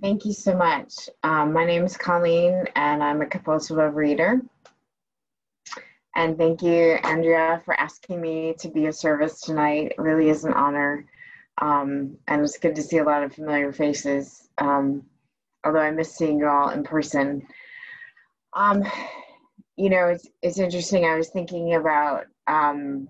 thank you so much. Um, my name is Colleen and I'm a compulsive reader. And thank you, Andrea, for asking me to be of service tonight. It really is an honor. Um, and it's good to see a lot of familiar faces, um, although I miss seeing you all in person. Um, you know, it's, it's interesting. I was thinking about, um,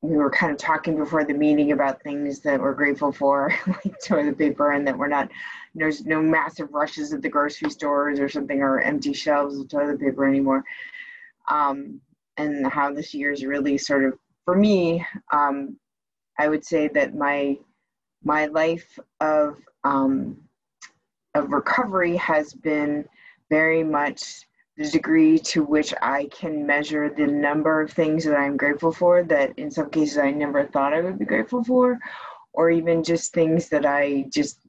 we were kind of talking before the meeting about things that we're grateful for, like toilet paper, and that we're not, there's no massive rushes at the grocery stores or something, or empty shelves of toilet paper anymore. Um, and how this year is really sort of, for me, um, I would say that my my life of um, of recovery has been very much the degree to which I can measure the number of things that I'm grateful for that in some cases I never thought I would be grateful for, or even just things that I just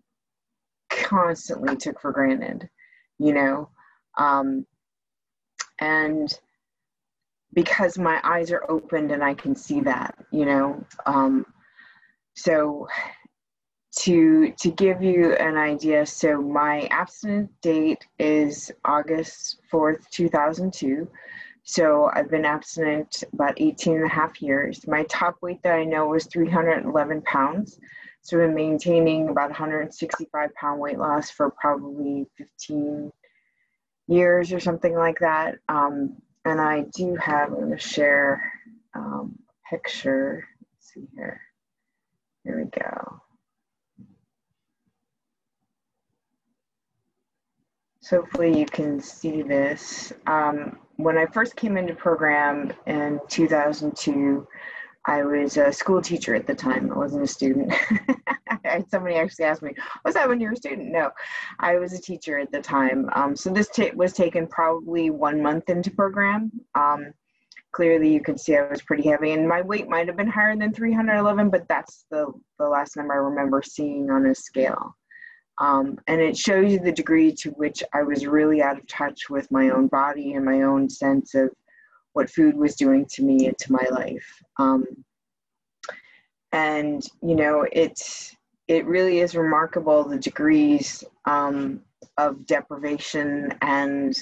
constantly took for granted, you know. Um, and because my eyes are opened and I can see that, you know. Um, so to to give you an idea. So my abstinence date is august 4th 2002 so i've been abstinent about 18 and a half years. My top weight that i know was 311 pounds. So i'm maintaining about 165 pound weight loss for probably 15 years or something like that. Um, and i do have i'm going to share um, a picture. Let's see here. Here we go So hopefully you can see this. Um, when I first came into program in 2002, I was a school teacher at the time. I wasn't a student. Somebody actually asked me, "Was that when you were a student?" No, I was a teacher at the time. Um, so this was taken probably one month into program. Um, clearly, you can see I was pretty heavy, and my weight might have been higher than 311, but that's the the last number I remember seeing on a scale. Um, and it shows you the degree to which I was really out of touch with my own body and my own sense of what food was doing to me and to my life. Um, and you know, it's it really is remarkable the degrees um, of deprivation and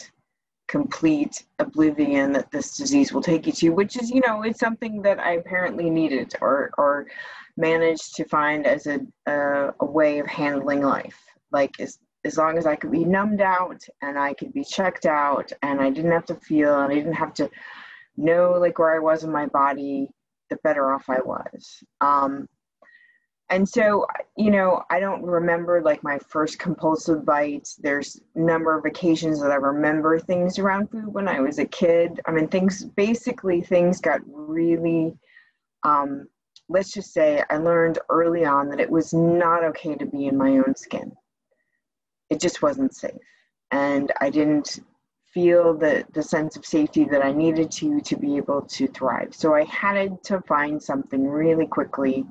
complete oblivion that this disease will take you to, which is, you know, it's something that I apparently needed or or managed to find as a, a, a way of handling life like as as long as I could be numbed out and I could be checked out and I didn't have to feel and I didn't have to know like where I was in my body, the better off I was. Um, and so, you know, I don't remember like my first compulsive bites. There's number of occasions that I remember things around food when I was a kid. I mean, things basically things got really um, let's just say I learned early on that it was not okay to be in my own skin it just wasn't safe. And I didn't feel the, the sense of safety that I needed to to be able to thrive. So I had to find something really quickly.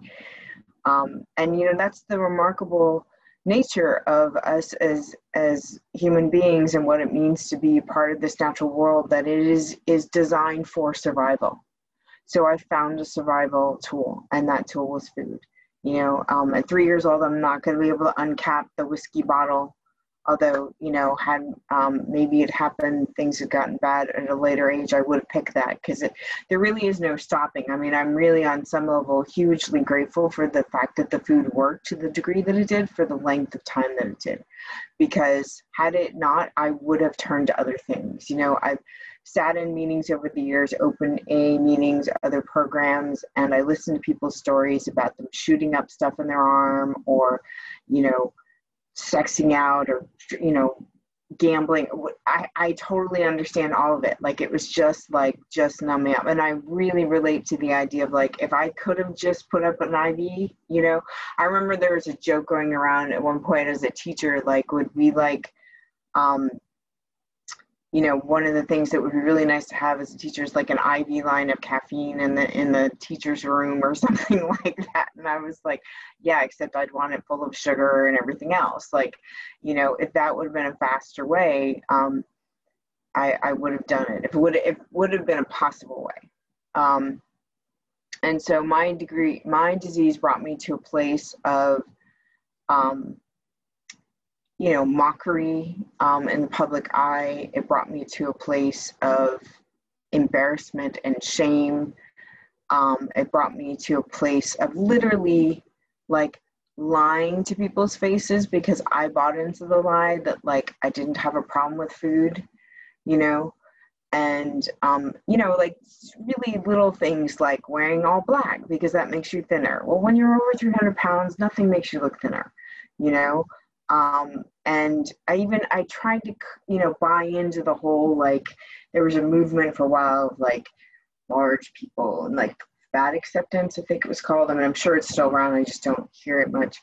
Um, and you know that's the remarkable nature of us as as human beings and what it means to be part of this natural world that it is is designed for survival. So I found a survival tool, and that tool was food. You know, um, at three years old, I'm not going to be able to uncap the whiskey bottle although you know had um, maybe it happened things had gotten bad at a later age i would have picked that because it there really is no stopping. I mean i'm really on some level hugely grateful for the fact that the food worked to the degree that it did for the length of time that it did. Because had it not i would have turned to other things. You know i've sat in meetings over the years open a meetings other programs and i listened to people's stories about them shooting up stuff in their arm or you know sexing out or you know gambling. I, I totally understand all of it. Like it was just like just numb me up. And i really relate to the idea of like if i could have just put up an iv you know? I remember there was a joke going around at one point as a teacher like would we like um, you know, one of the things that would be really nice to have as a teacher is like an IV line of caffeine in the in the teacher's room or something like that. And I was like, yeah, except I'd want it full of sugar and everything else. Like, you know, if that would have been a faster way, um, I, I would have done it. If it would it would have been a possible way. Um, and so my degree, my disease brought me to a place of um, you know, mockery um, in the public eye. It brought me to a place of embarrassment and shame. Um, it brought me to a place of literally like lying to people's faces because I bought into the lie that like I didn't have a problem with food, you know, and um, you know, like really little things like wearing all black because that makes you thinner. Well, when you're over 300 pounds, nothing makes you look thinner, you know um, and i even i tried to you know buy into the whole like there was a movement for a while of like large people and like fat acceptance i think it was called. I mean, i'm sure it's still around. I just don't hear it much.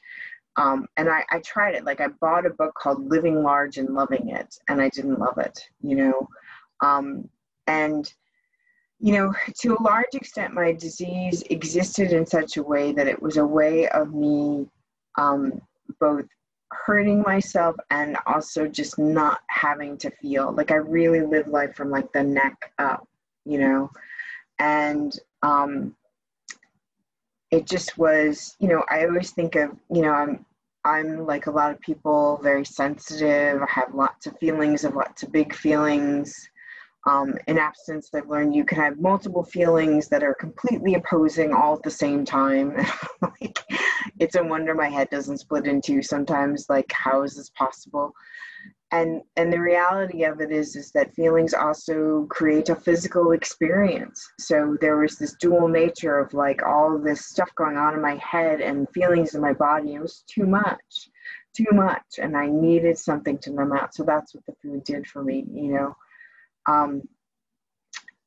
Um, and I, I tried it. Like i bought a book called living large and loving it and i didn't love it you know? Um, and you know to a large extent my disease existed in such a way that it was a way of me um, both hurting myself and also just not having to feel like I really live life from like the neck up, you know, and um, it just was, you know, I always think of, you know, I'm I'm like a lot of people, very sensitive. I have lots of feelings, of lots of big feelings. Um, in abstinence, I've learned you can have multiple feelings that are completely opposing all at the same time. like, it's a wonder my head doesn't split in two sometimes. Like, how is this possible? And and the reality of it is is that feelings also create a physical experience. So there was this dual nature of like all this stuff going on in my head and feelings in my body. It was too much, too much, and I needed something to numb out. So that's what the food did for me. You know um,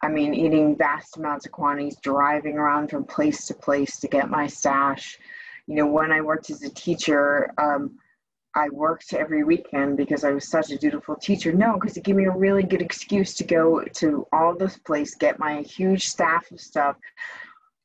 I mean, eating vast amounts of quantities, driving around from place to place to get my stash. You know, when I worked as a teacher, um, I worked every weekend because I was such a dutiful teacher. No, because it gave me a really good excuse to go to all this place, get my huge staff of stuff,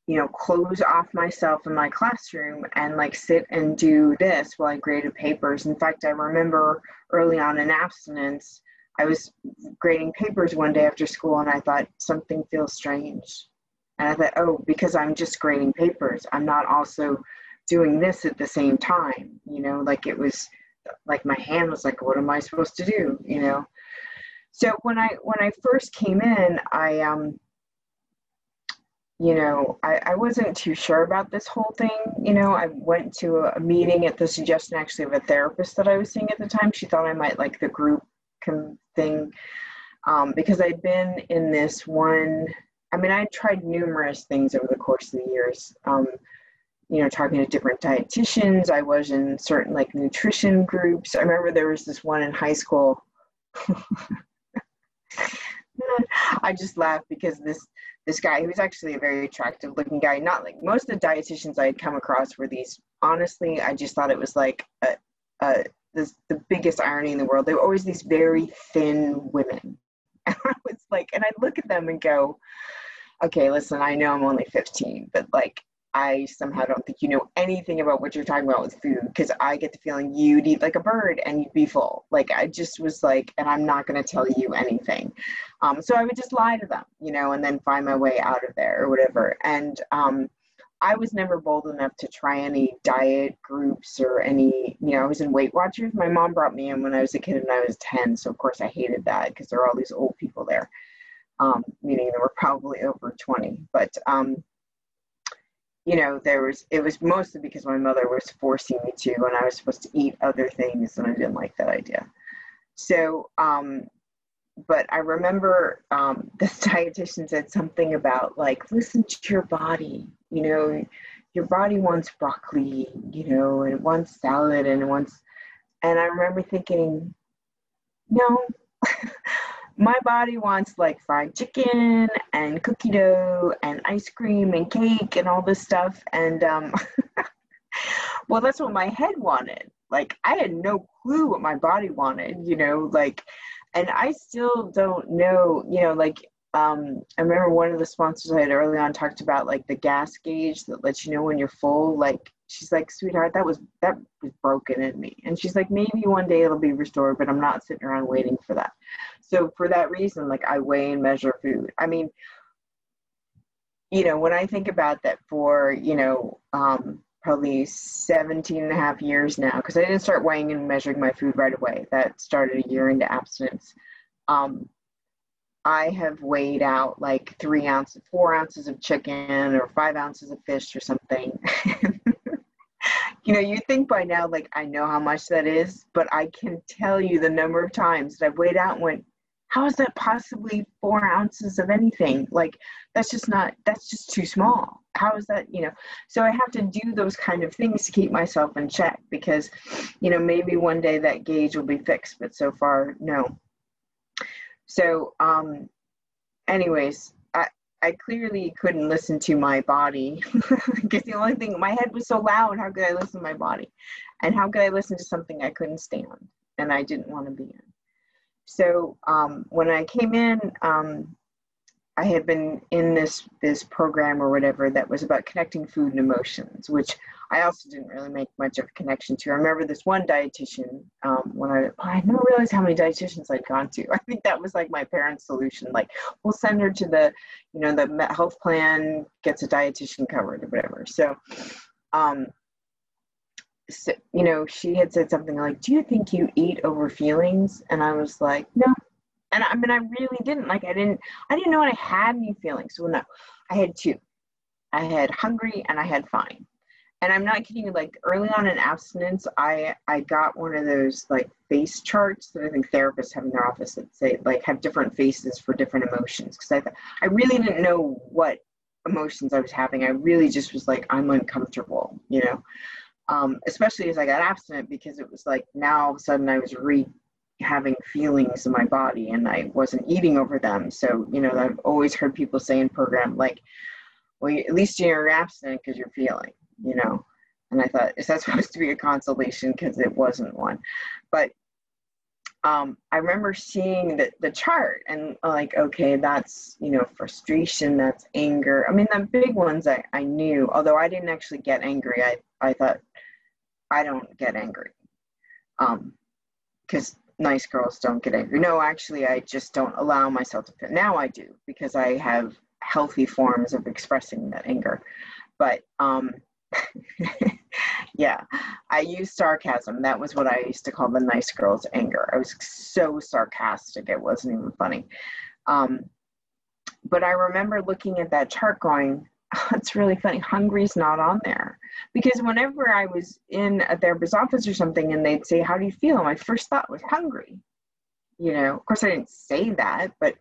you know, close off myself in my classroom and like sit and do this while I graded papers. In fact, I remember early on in abstinence, I was grading papers one day after school and I thought something feels strange. And I thought, oh, because I'm just grading papers, I'm not also doing this at the same time. You know, like it was like my hand was like, what am I supposed to do? You know? So when I when I first came in, I um you know, I, I wasn't too sure about this whole thing. You know, I went to a meeting at the suggestion actually of a therapist that I was seeing at the time. She thought I might like the group thing um, because I'd been in this one. I mean, I tried numerous things over the course of the years. Um, you know, talking to different dietitians. I was in certain like nutrition groups. I remember there was this one in high school. I just laughed because this this guy, he was actually a very attractive looking guy. Not like most of the dietitians I had come across were these. Honestly, I just thought it was like a, a the, the biggest irony in the world. They were always these very thin women. And I was like, and I look at them and go, okay, listen, I know I'm only 15, but like, I somehow don't think you know anything about what you're talking about with food because I get the feeling you'd eat like a bird and you'd be full. Like, I just was like, and I'm not going to tell you anything. Um, so I would just lie to them, you know, and then find my way out of there or whatever. And, um, I was never bold enough to try any diet groups or any, you know, I was in Weight Watchers. My mom brought me in when I was a kid and I was 10. So, of course, I hated that because there are all these old people there, um, meaning they were probably over 20. But, um, you know, there was, it was mostly because my mother was forcing me to, and I was supposed to eat other things, and I didn't like that idea. So, um, but I remember um, this dietitian said something about like, listen to your body, you know, your body wants broccoli, you know, and it wants salad and it wants, and I remember thinking, no, my body wants like fried chicken and cookie dough and ice cream and cake and all this stuff. And, um, well, that's what my head wanted, Like I had no clue what my body wanted, you know, like, and I still don't know, you know, like, um, I remember one of the sponsors I had early on talked about like the gas gauge that lets you know when you're full. Like, she's like, sweetheart, that was that was broken in me, and she's like, maybe one day it'll be restored, but I'm not sitting around waiting for that. So for that reason, like I weigh and measure food. I mean, you know, when I think about that for, you know, um, probably 17 and a half years now, because I didn't start weighing and measuring my food right away. That started a year into abstinence. Um, I have weighed out like three ounces, four ounces of chicken or five ounces of fish or something. you know, you think by now, like, I know how much that is, but I can tell you the number of times that I've weighed out and went, how is that possibly four ounces of anything? Like, that's just not, that's just too small. How is that, you know? So I have to do those kind of things to keep myself in check because, you know, maybe one day that gauge will be fixed, but so far, no. So, um, anyways, I, I clearly couldn't listen to my body because the only thing, my head was so loud. How could I listen to my body? And how could I listen to something I couldn't stand and I didn't want to be in? So um, when I came in, um, I had been in this this program or whatever that was about connecting food and emotions, which I also didn't really make much of a connection to. I remember this one dietitian um, when I I never realized how many dietitians I'd gone to. I think that was like my parents' solution. Like we'll send her to the, you know, the health plan gets a dietitian covered or whatever. So um, so, you know, she had said something like, "Do you think you eat over feelings?" And I was like, "No." And I mean, I really didn't. Like, I didn't. I didn't know I had any feelings. Well, no, I had two. I had hungry and I had fine. And I'm not kidding you. Like early on in abstinence, I I got one of those like face charts that I think therapists have in their office that say like have different faces for different emotions. Because I th- I really didn't know what emotions I was having. I really just was like I'm uncomfortable, you know um, especially as I got abstinent because it was like now all of a sudden I was re having feelings in my body and I wasn't eating over them. So, you know, I've always heard people say in program, like, well, at least you're abstinent because you're feeling, you know. And I thought, is that supposed to be a consolation? Because it wasn't one. But um, I remember seeing the, the chart and like, okay, that's, you know, frustration, that's anger. I mean, the big ones I, I knew, although I didn't actually get angry. I, I thought I don't get angry. Um, because nice girls don't get angry. No, actually, I just don't allow myself to. Now I do because I have healthy forms of expressing that anger. But um, yeah, I use sarcasm. That was what I used to call the nice girl's anger. I was so sarcastic, it wasn't even funny. Um, but I remember looking at that chart going, it's really funny. Hungry's not on there because whenever I was in a therapist's office or something, and they'd say, "How do you feel?" my first thought was hungry. You know, of course, I didn't say that, but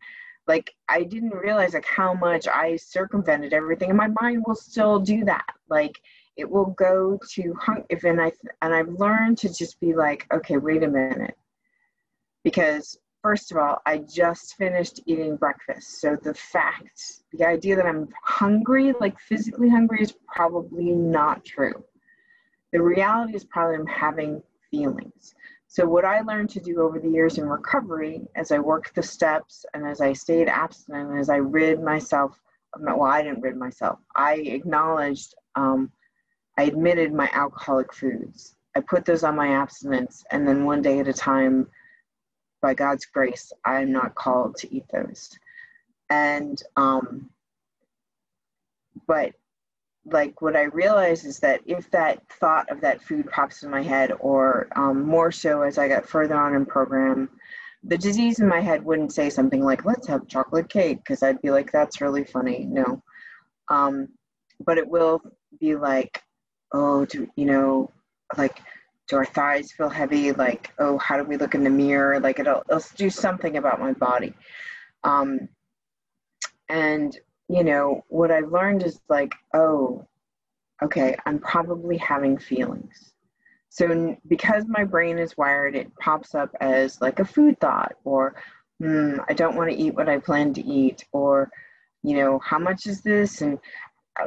like I didn't realize like how much I circumvented everything, and my mind will still do that. Like it will go to hung if and I and I've learned to just be like, okay, wait a minute, because first of all, I just finished eating breakfast. So the fact, the idea that I'm hungry, like physically hungry, is probably not true. The reality is probably I'm having feelings. So, what I learned to do over the years in recovery, as I worked the steps and as I stayed abstinent, as I rid myself, well, I didn't rid myself, I acknowledged, um, I admitted my alcoholic foods. I put those on my abstinence, and then one day at a time, by God's grace, I'm not called to eat those. And, um, but like what I realize is that if that thought of that food pops in my head, or um, more so as I got further on in program, the disease in my head wouldn't say something like, let's have chocolate cake, because I'd be like, that's really funny. No. Um, but it will be like, oh, do, you know, like, do our thighs feel heavy? Like, oh, how do we look in the mirror? Like, it'll, it'll do something about my body. Um, and, you know, what I've learned is like, oh, okay, I'm probably having feelings. So, because my brain is wired, it pops up as like a food thought, or mm, I don't want to eat what I plan to eat, or, you know, how much is this? And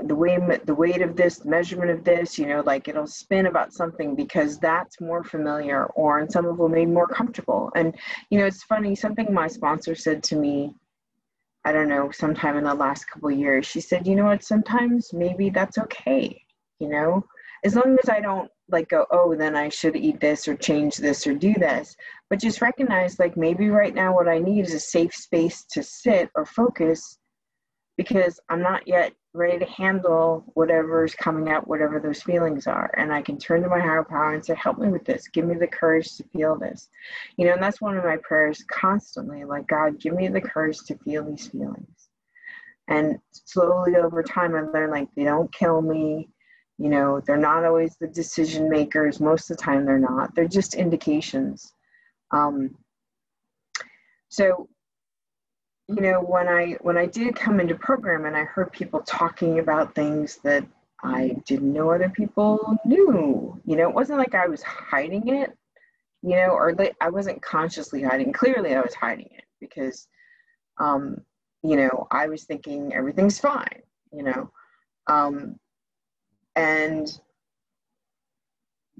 the way the weight of this the measurement of this you know like it'll spin about something because that's more familiar or and some of them may be more comfortable. And you know it's funny something my sponsor said to me i don't know sometime in the last couple years. She said you know what? Sometimes maybe that's okay you know? As long as i don't like go oh then i should eat this or change this or do this. But just recognize like maybe right now what i need is a safe space to sit or focus because i'm not yet ready to handle whatever's coming up, whatever those feelings are. And I can turn to my higher power and say, help me with this. Give me the courage to feel this. You know, and that's one of my prayers constantly like, God, give me the courage to feel these feelings. And slowly over time, I learned like they don't kill me. You know, they're not always the decision makers. Most of the time, they're not. They're just indications. Um, so you know when i when i did come into program and i heard people talking about things that i didn't know other people knew you know it wasn't like i was hiding it you know or like i wasn't consciously hiding clearly i was hiding it because um you know i was thinking everything's fine you know um and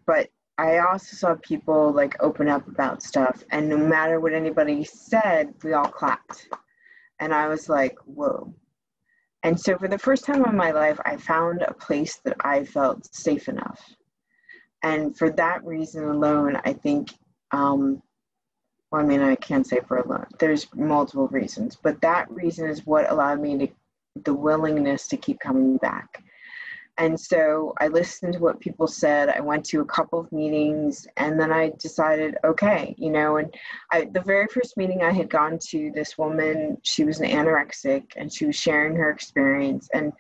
but I also saw people like open up about stuff, and no matter what anybody said, we all clapped. And I was like, whoa. And so for the first time in my life, I found a place that I felt safe enough. And for that reason alone, I think, um, well, I mean, I can't say for alone, there's multiple reasons, but that reason is what allowed me to, the willingness to keep coming back. And so I listened to what people said. I went to a couple of meetings and then I decided, okay, you know, and I, the very first meeting I had gone to, this woman, she was an anorexic and she was sharing her experience. And,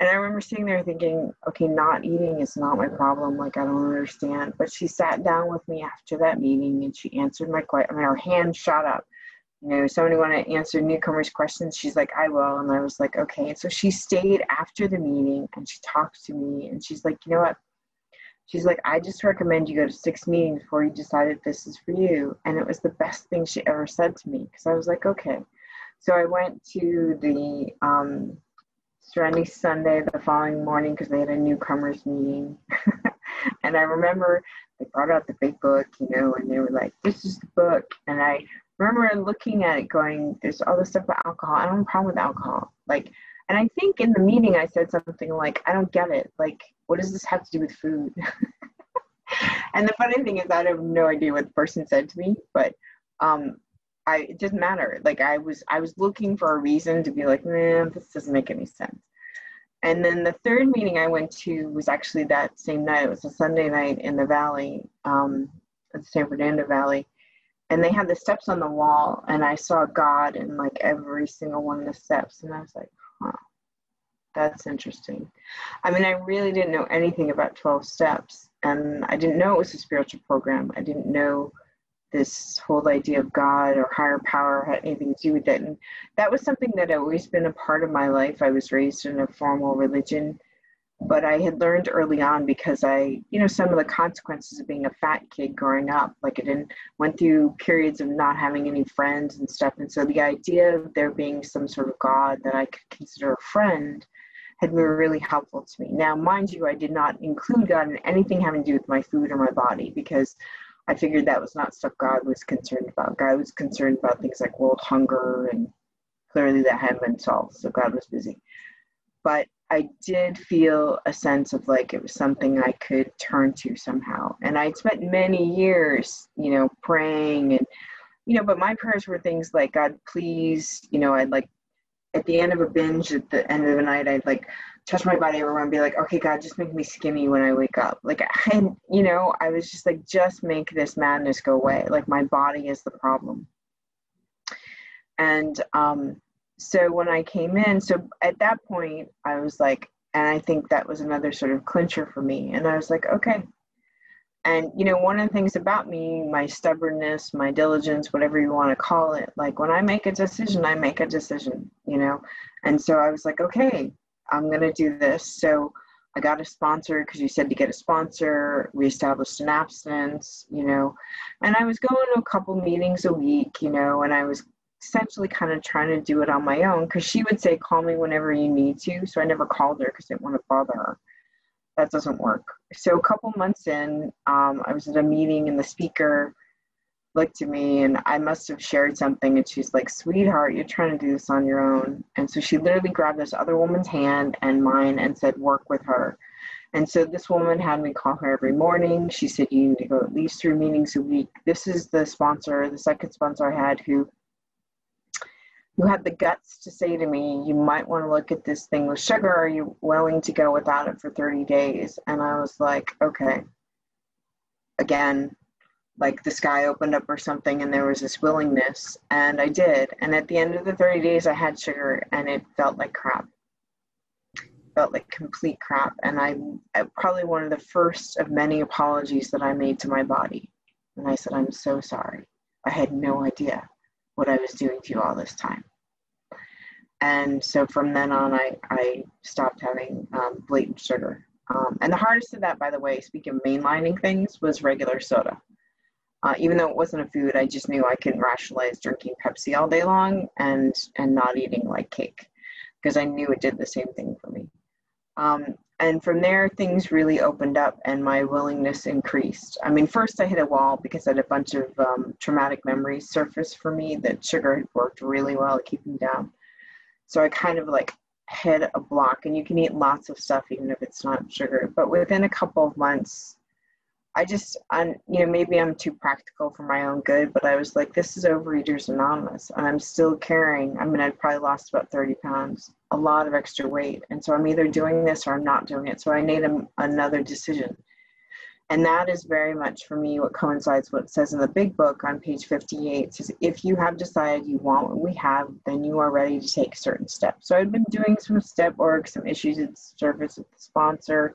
and I remember sitting there thinking, okay, not eating is not my problem. Like, I don't understand. But she sat down with me after that meeting and she answered my question. I mean, her hand shot up you know, somebody want to answer newcomers' questions? She's like, I will. And I was like, okay. And so she stayed after the meeting and she talked to me and she's like, you know what? She's like, I just recommend you go to six meetings before you decide if this is for you. And it was the best thing she ever said to me because I was like, okay. So I went to the um, Serenity Sunday the following morning because they had a newcomers meeting. and I remember they brought out the big book, you know, and they were like, this is the book. And I remember looking at it going, there's all this stuff about alcohol. I don't have a problem with alcohol. Like, and I think in the meeting I said something like, I don't get it. Like, what does this have to do with food? and the funny thing is, I have no idea what the person said to me, but um, I, it doesn't matter. Like, I was, I was looking for a reason to be like, man, this doesn't make any sense. And then the third meeting I went to was actually that same night. It was a Sunday night in the Valley, um, at the San Fernando Valley and they had the steps on the wall and i saw god in like every single one of the steps and i was like huh that's interesting. I mean i really didn't know anything about 12 steps and i didn't know it was a spiritual program. I didn't know this whole idea of god or higher power had anything to do with it and that was something that had always been a part of my life. I was raised in a formal religion but I had learned early on because I, you know, some of the consequences of being a fat kid growing up, like I didn't went through periods of not having any friends and stuff. And so the idea of there being some sort of God that I could consider a friend had been really helpful to me. Now, mind you, I did not include God in anything having to do with my food or my body because I figured that was not stuff God was concerned about. God was concerned about things like world hunger and clearly that hadn't been solved. So God was busy. But I did feel a sense of like it was something I could turn to somehow. And I'd spent many years, you know, praying and, you know, but my prayers were things like, God, please, you know, I'd like at the end of a binge at the end of the night, I'd like touch my body everywhere and be like, okay, God, just make me skinny when I wake up. Like, I, you know, I was just like, just make this madness go away. Like, my body is the problem. And, um, so when I came in, so at that point, I was like, and I think that was another sort of clincher for me. And I was like, okay. And, you know, one of the things about me, my stubbornness, my diligence, whatever you want to call it, like when I make a decision, I make a decision, you know? And so I was like, okay, I'm going to do this. So I got a sponsor because you said to get a sponsor. We established an abstinence, you know, and I was going to a couple meetings a week, you know, and I was essentially kind of trying to do it on my own because she would say, call me whenever you need to. So I never called her because I didn't want to bother her. That doesn't work. So a couple months in, um, I was at a meeting and the speaker looked at me and I must have shared something and she's like, sweetheart, you're trying to do this on your own. And so she literally grabbed this other woman's hand and mine and said, work with her. And so this woman had me call her every morning. She said, You need to go at least three meetings a week. This is the sponsor, the second sponsor I had who who had the guts to say to me, You might want to look at this thing with sugar. Are you willing to go without it for 30 days? And I was like, Okay. Again, like the sky opened up or something, and there was this willingness, and I did. And at the end of the 30 days, I had sugar, and it felt like crap felt like complete crap. And I, I probably one of the first of many apologies that I made to my body. And I said, I'm so sorry. I had no idea what I was doing to you all this time. And so from then on, I, I stopped having um, blatant sugar. Um, and the hardest of that, by the way, speaking of mainlining things, was regular soda. Uh, even though it wasn't a food, I just knew I couldn't rationalize drinking Pepsi all day long and and not eating like cake because I knew it did the same thing for me. Um, and from there, things really opened up and my willingness increased. I mean, first I hit a wall because I had a bunch of um, traumatic memories surface for me that sugar had worked really well at keeping down. So I kind of like hit a block, and you can eat lots of stuff even if it's not sugar. But within a couple of months, I just, I'm, you know, maybe I'm too practical for my own good, but I was like, this is Overeaters Anonymous, and I'm still carrying. I mean, I'd probably lost about 30 pounds, a lot of extra weight, and so I'm either doing this or I'm not doing it. So I made a, another decision, and that is very much for me what coincides what it says in the big book on page 58. It says, if you have decided you want what we have, then you are ready to take certain steps. So I've been doing some step work, some issues at service with the sponsor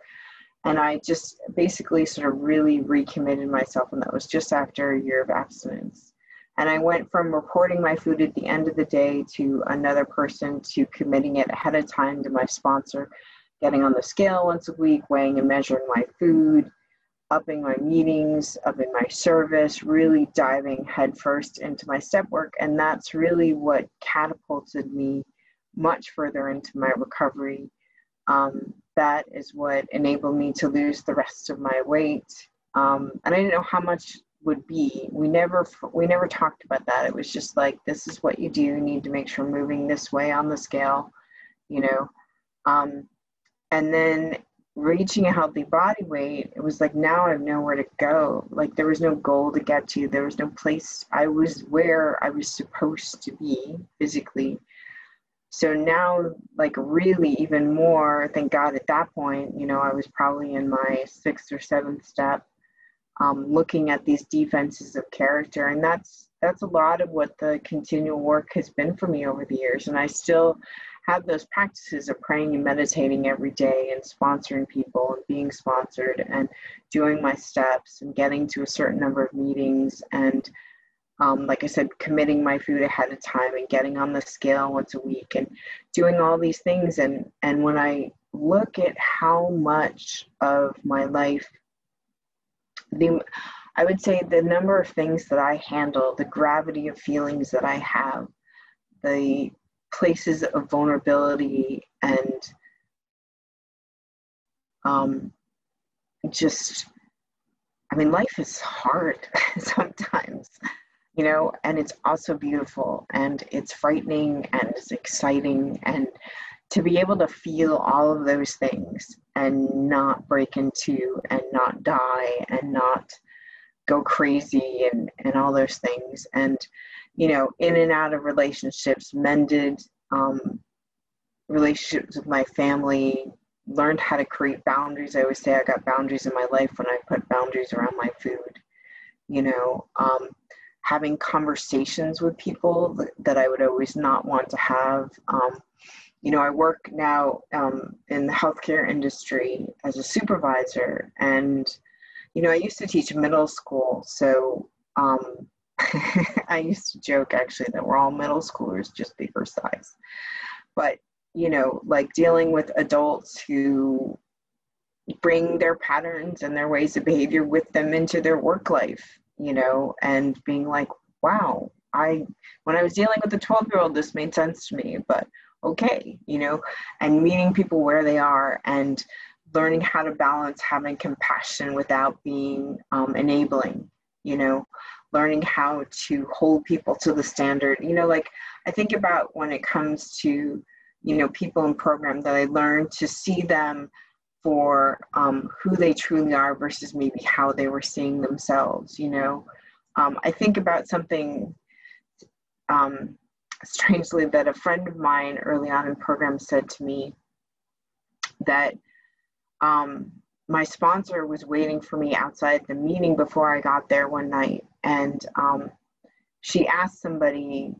and I just basically sort of really recommitted myself, and that was just after a year of abstinence. And I went from reporting my food at the end of the day to another person to committing it ahead of time to my sponsor, getting on the scale once a week, weighing and measuring my food, upping my meetings, upping my service, really diving headfirst into my step work. And that's really what catapulted me much further into my recovery. Um, that is what enabled me to lose the rest of my weight. Um, and I didn't know how much would be. We never we never talked about that. It was just like this is what you do. You need to make sure moving this way on the scale, you know. Um, and then reaching a healthy body weight, it was like now I have nowhere to go. Like there was no goal to get to. There was no place. I was where I was supposed to be physically so now like really even more thank god at that point you know i was probably in my sixth or seventh step um, looking at these defects of character and that's that's a lot of what the continual work has been for me over the years and i still have those practices of praying and meditating every day and sponsoring people and being sponsored and doing my steps and getting to a certain number of meetings and um, like I said, committing my food ahead of time and getting on the scale once a week and doing all these things. And, and when I look at how much of my life, the, I would say the number of things that I handle, the gravity of feelings that I have, the places of vulnerability and um, just, I mean, life is hard sometimes you know, and it's also beautiful and it's frightening and it's exciting and to be able to feel all of those things and not break into and not die and not go crazy and, and all those things. And you know in and out of relationships mended um, relationships with my family learned how to create boundaries i always say i got boundaries in my life when i put boundaries around my food you know um, having conversations with people that I would always not want to have. Um, you know, I work now um, in the healthcare industry as a supervisor, and you know, I used to teach middle school, so um, I used to joke actually that we're all middle schoolers, just bigger size. But you know, like dealing with adults who bring their patterns and their ways of behavior with them into their work life you know, and being like, wow, I when I was dealing with a 12 year old, this made sense to me, but okay, you know, and meeting people where they are and learning how to balance having compassion without being um, enabling, you know, learning how to hold people to the standard. You know, like I think about when it comes to, you know, people in program that I learned to see them for um, who they truly are versus maybe how they were seeing themselves, you know. Um, I think about something um, strangely that a friend of mine early on in program said to me that um, my sponsor was waiting for me outside the meeting before I got there one night, and um, she asked somebody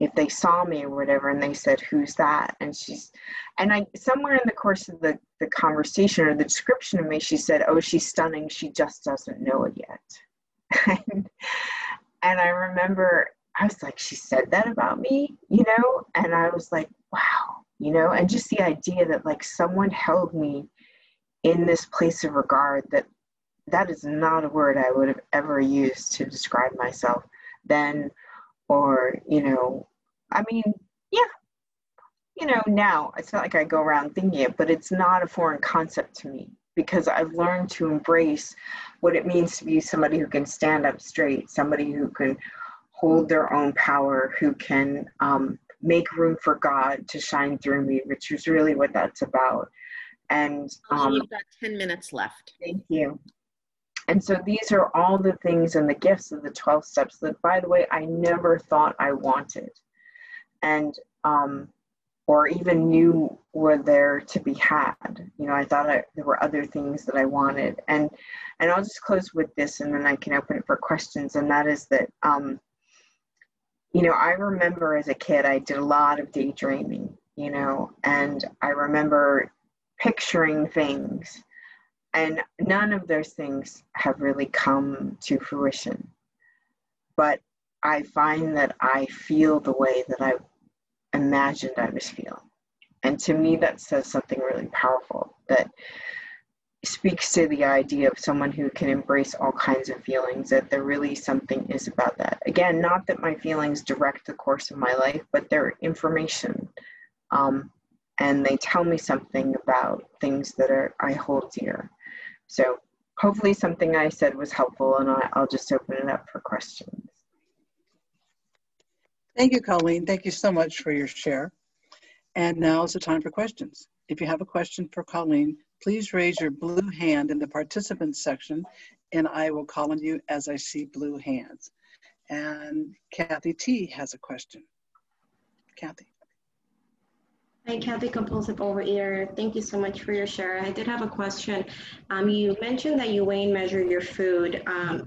if they saw me or whatever, and they said, "Who's that?" And she's, and I somewhere in the course of the the conversation or the description of me, she said, "Oh, she's stunning. She just doesn't know it yet." and, and I remember I was like, she said that about me, you know, and I was like, wow, you know, and just the idea that like someone held me in this place of regard that that is not a word I would have ever used to describe myself then or you know I mean yeah you know now it's not like I go around thinking it but it's not a foreign concept to me because I've learned to embrace what it means to be somebody who can stand up straight somebody who can hold their own power who can um, make room for God to shine through me which is really what that's about and um, you've got 10 minutes left. Thank you. And so these are all the things and the gifts of the 12 steps that, by the way, I never thought I wanted. And, um, or even knew were there to be had. You know, I thought I, there were other things that I wanted. And, and I'll just close with this and then I can open it for questions. And that is that, um, you know, I remember as a kid, I did a lot of daydreaming, you know, and I remember picturing things. And none of those things have really come to fruition. But I find that I feel the way that I imagined I was feeling. And to me, that says something really powerful that speaks to the idea of someone who can embrace all kinds of feelings, that there really something is about that. Again, not that my feelings direct the course of my life, but they're information. Um, and they tell me something about things that are I hold dear. So hopefully something I said was helpful and I'll just open it up for questions. Thank you, Colleen. Thank you so much for your share. And now is the time for questions. If you have a question for Colleen, please raise your blue hand in the participants section and I will call on you as I see blue hands. And Kathy T has a question. Kathy. Hi, Kathy Compulsive over here. Thank you so much for your share. I did have a question. Um, you mentioned that you weigh and measure your food. Um,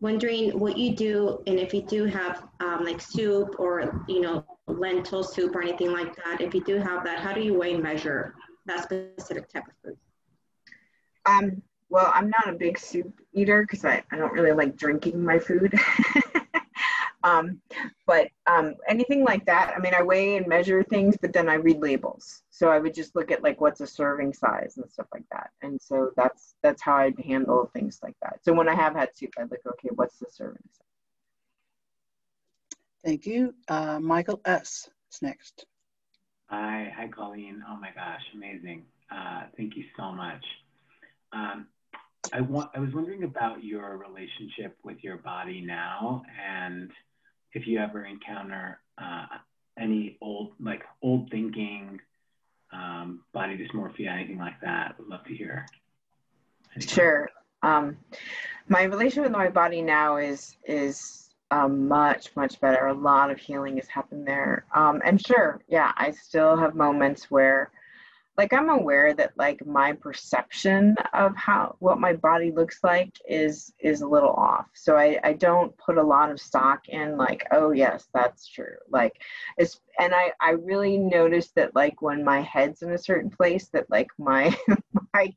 wondering what you do and if you do have um, like soup or you know lentil soup or anything like that. If you do have that, how do you weigh and measure that specific type of food? Um, well, I'm not a big soup eater because I, I don't really like drinking my food. Um, but um, anything like that, I mean, I weigh and measure things, but then I read labels. So I would just look at like what's a serving size and stuff like that. And so that's that's how I'd handle things like that. So when I have had soup, I look, okay, what's the serving size? Thank you. Uh, Michael S. is next. Hi, hi, Colleen. Oh my gosh, amazing. Uh, thank you so much. Um, I, wa- I was wondering about your relationship with your body now and if you ever encounter uh, any old, like old thinking, um, body dysmorphia, anything like that, would love to hear. Sure. Um, my relationship with my body now is is um, much much better. A lot of healing has happened there. Um, and sure, yeah, I still have moments where like i'm aware that like my perception of how what my body looks like is is a little off. So i i don't put a lot of stock in like oh yes that's true. Like it's and i i really notice that like when my head's in a certain place that like my my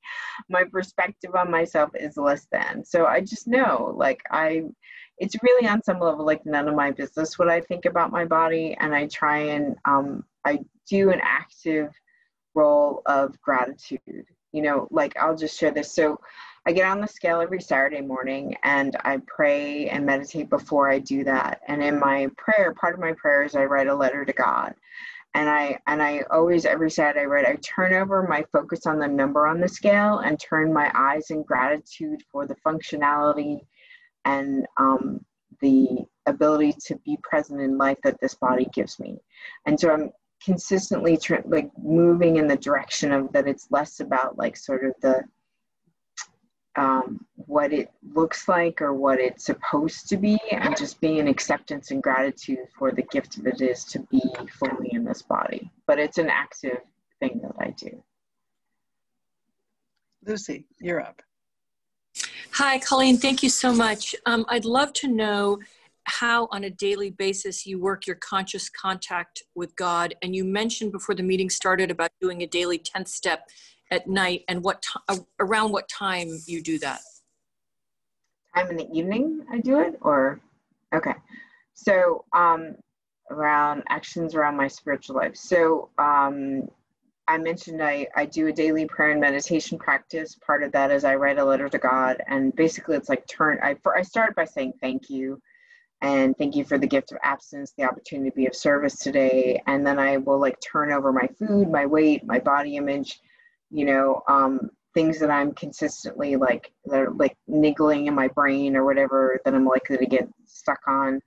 my perspective on myself is less than. So i just know like i it's really on some level like none of my business what i think about my body and i try and um i do an active role of gratitude you know like i'll just share this so I get on the scale every Saturday morning and I pray and meditate before I do that. And in my prayer, part of my prayer is I write a letter to God. And I and I always every Saturday I write I turn over my focus on the number on the scale and turn my eyes in gratitude for the functionality and um, the ability to be present in life that this body gives me. And so I'm consistently tr- like moving in the direction of that it's less about like sort of the um, what it looks like or what it's supposed to be, and just being in acceptance and gratitude for the gift of it is to be fully in this body. But it's an active thing that I do. Lucy, you're up. Hi, Colleen. Thank you so much. Um, I'd love to know how, on a daily basis, you work your conscious contact with God. And you mentioned before the meeting started about doing a daily 10th step at night and what t- around what time you do that? Time in the evening i do it or okay. So um around actions around my spiritual life. So um i mentioned i i do a daily prayer and meditation practice. Part of that is i write a letter to god and basically it's like turn i i start by saying thank you and thank you for the gift of abstinence, the opportunity to be of service today and then i will like turn over my food my weight my body image you know, um, things that I'm consistently like that are like niggling in my brain or whatever that I'm likely to get stuck on.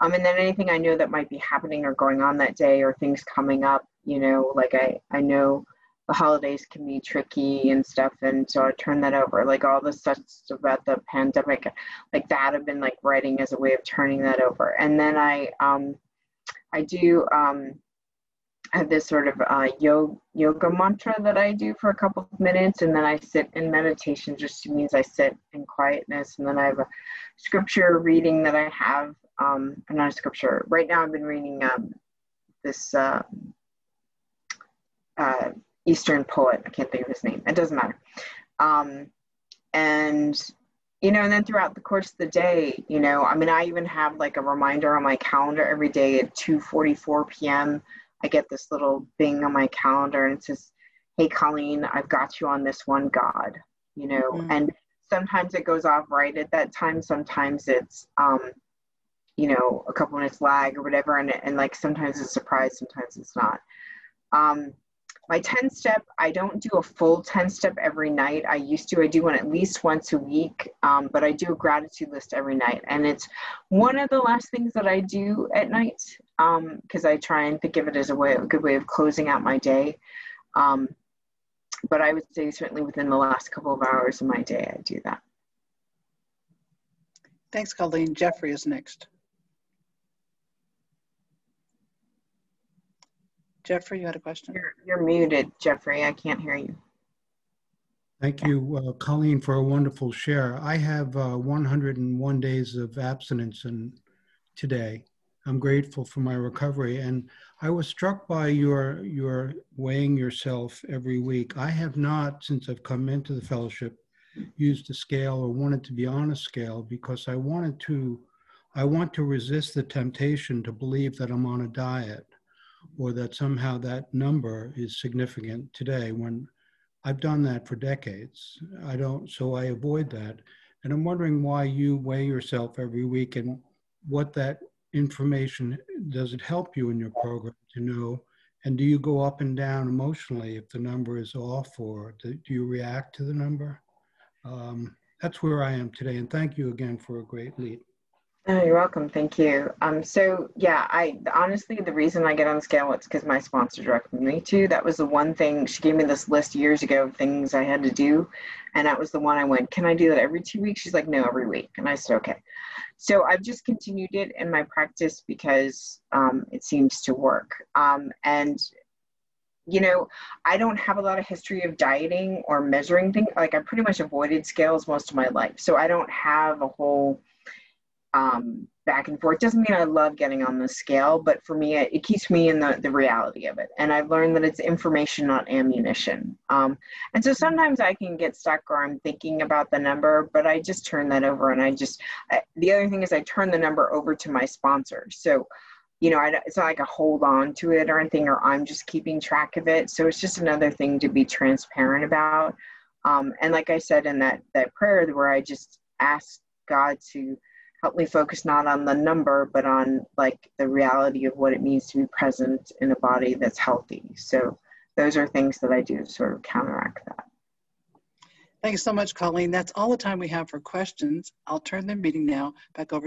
Um, and then anything I know that might be happening or going on that day or things coming up, you know, like I, I know the holidays can be tricky and stuff. And so I turn that over, like all the stuff about the pandemic, like that I've been like writing as a way of turning that over. And then I, um, I do, um, have this sort of uh, yoga, yoga mantra that I do for a couple of minutes, and then I sit in meditation. Just means I sit in quietness, and then I have a scripture reading that I have. Um, not a scripture. Right now, I've been reading um, this uh, uh, Eastern poet. I can't think of his name. It doesn't matter. Um, and you know, and then throughout the course of the day, you know, I mean, I even have like a reminder on my calendar every day at 2:44 p.m I get this little thing on my calendar and it says, Hey, Colleen, I've got you on this one God, you know, mm-hmm. and sometimes it goes off right at that time. Sometimes it's, um, you know, a couple minutes lag or whatever. And, and like sometimes it's a surprise, sometimes it's not. Um, my 10 step, I don't do a full 10 step every night. I used to, I do one at least once a week, um, but I do a gratitude list every night. And it's one of the last things that I do at night because um, I try and think of it as a way, a good way of closing out my day. Um, but I would say certainly within the last couple of hours of my day, I do that. Thanks, Colleen. Jeffrey is next. Jeffrey, you had a question? You're, you're muted, Jeffrey. I can't hear you. Thank you, uh, Colleen, for a wonderful share. I have uh, 101 days of abstinence in, today. I'm grateful for my recovery. And I was struck by your, your weighing yourself every week. I have not, since I've come into the fellowship, used a scale or wanted to be on a scale because I wanted to, I want to resist the temptation to believe that I'm on a diet or that somehow that number is significant today when I've done that for decades. I don't, so I avoid that. And I'm wondering why you weigh yourself every week and what that information does it help you in your program to know? And do you go up and down emotionally if the number is off, or do, do you react to the number? Um, that's where I am today. And thank you again for a great lead. Oh, you're welcome. Thank you. Um, so yeah, I honestly the reason I get on the scale it's because my sponsor directed me to. That was the one thing she gave me this list years ago of things I had to do, and that was the one I went. Can I do that every two weeks? She's like, no, every week, and I said okay. So I've just continued it in my practice because um, it seems to work. Um, and you know, I don't have a lot of history of dieting or measuring things. Like I pretty much avoided scales most of my life, so I don't have a whole um, back and forth. Doesn't mean I love getting on the scale, but for me, it, it, keeps me in the, the reality of it. And I've learned that it's information, not ammunition. Um, and so sometimes I can get stuck or I'm thinking about the number, but I just turn that over and I just, I, the other thing is I turn the number over to my sponsor. So, you know, I, it's not like I hold on to it or anything, or I'm just keeping track of it. So it's just another thing to be transparent about. Um, and like I said in that that prayer, where I just asked God to help me focus not on the number, but on like the reality of what it means to be present in a body that's healthy. So those are things that I do to sort of counteract that. Thanks so much, Colleen. That's all the time we have for questions. I'll turn the meeting now back over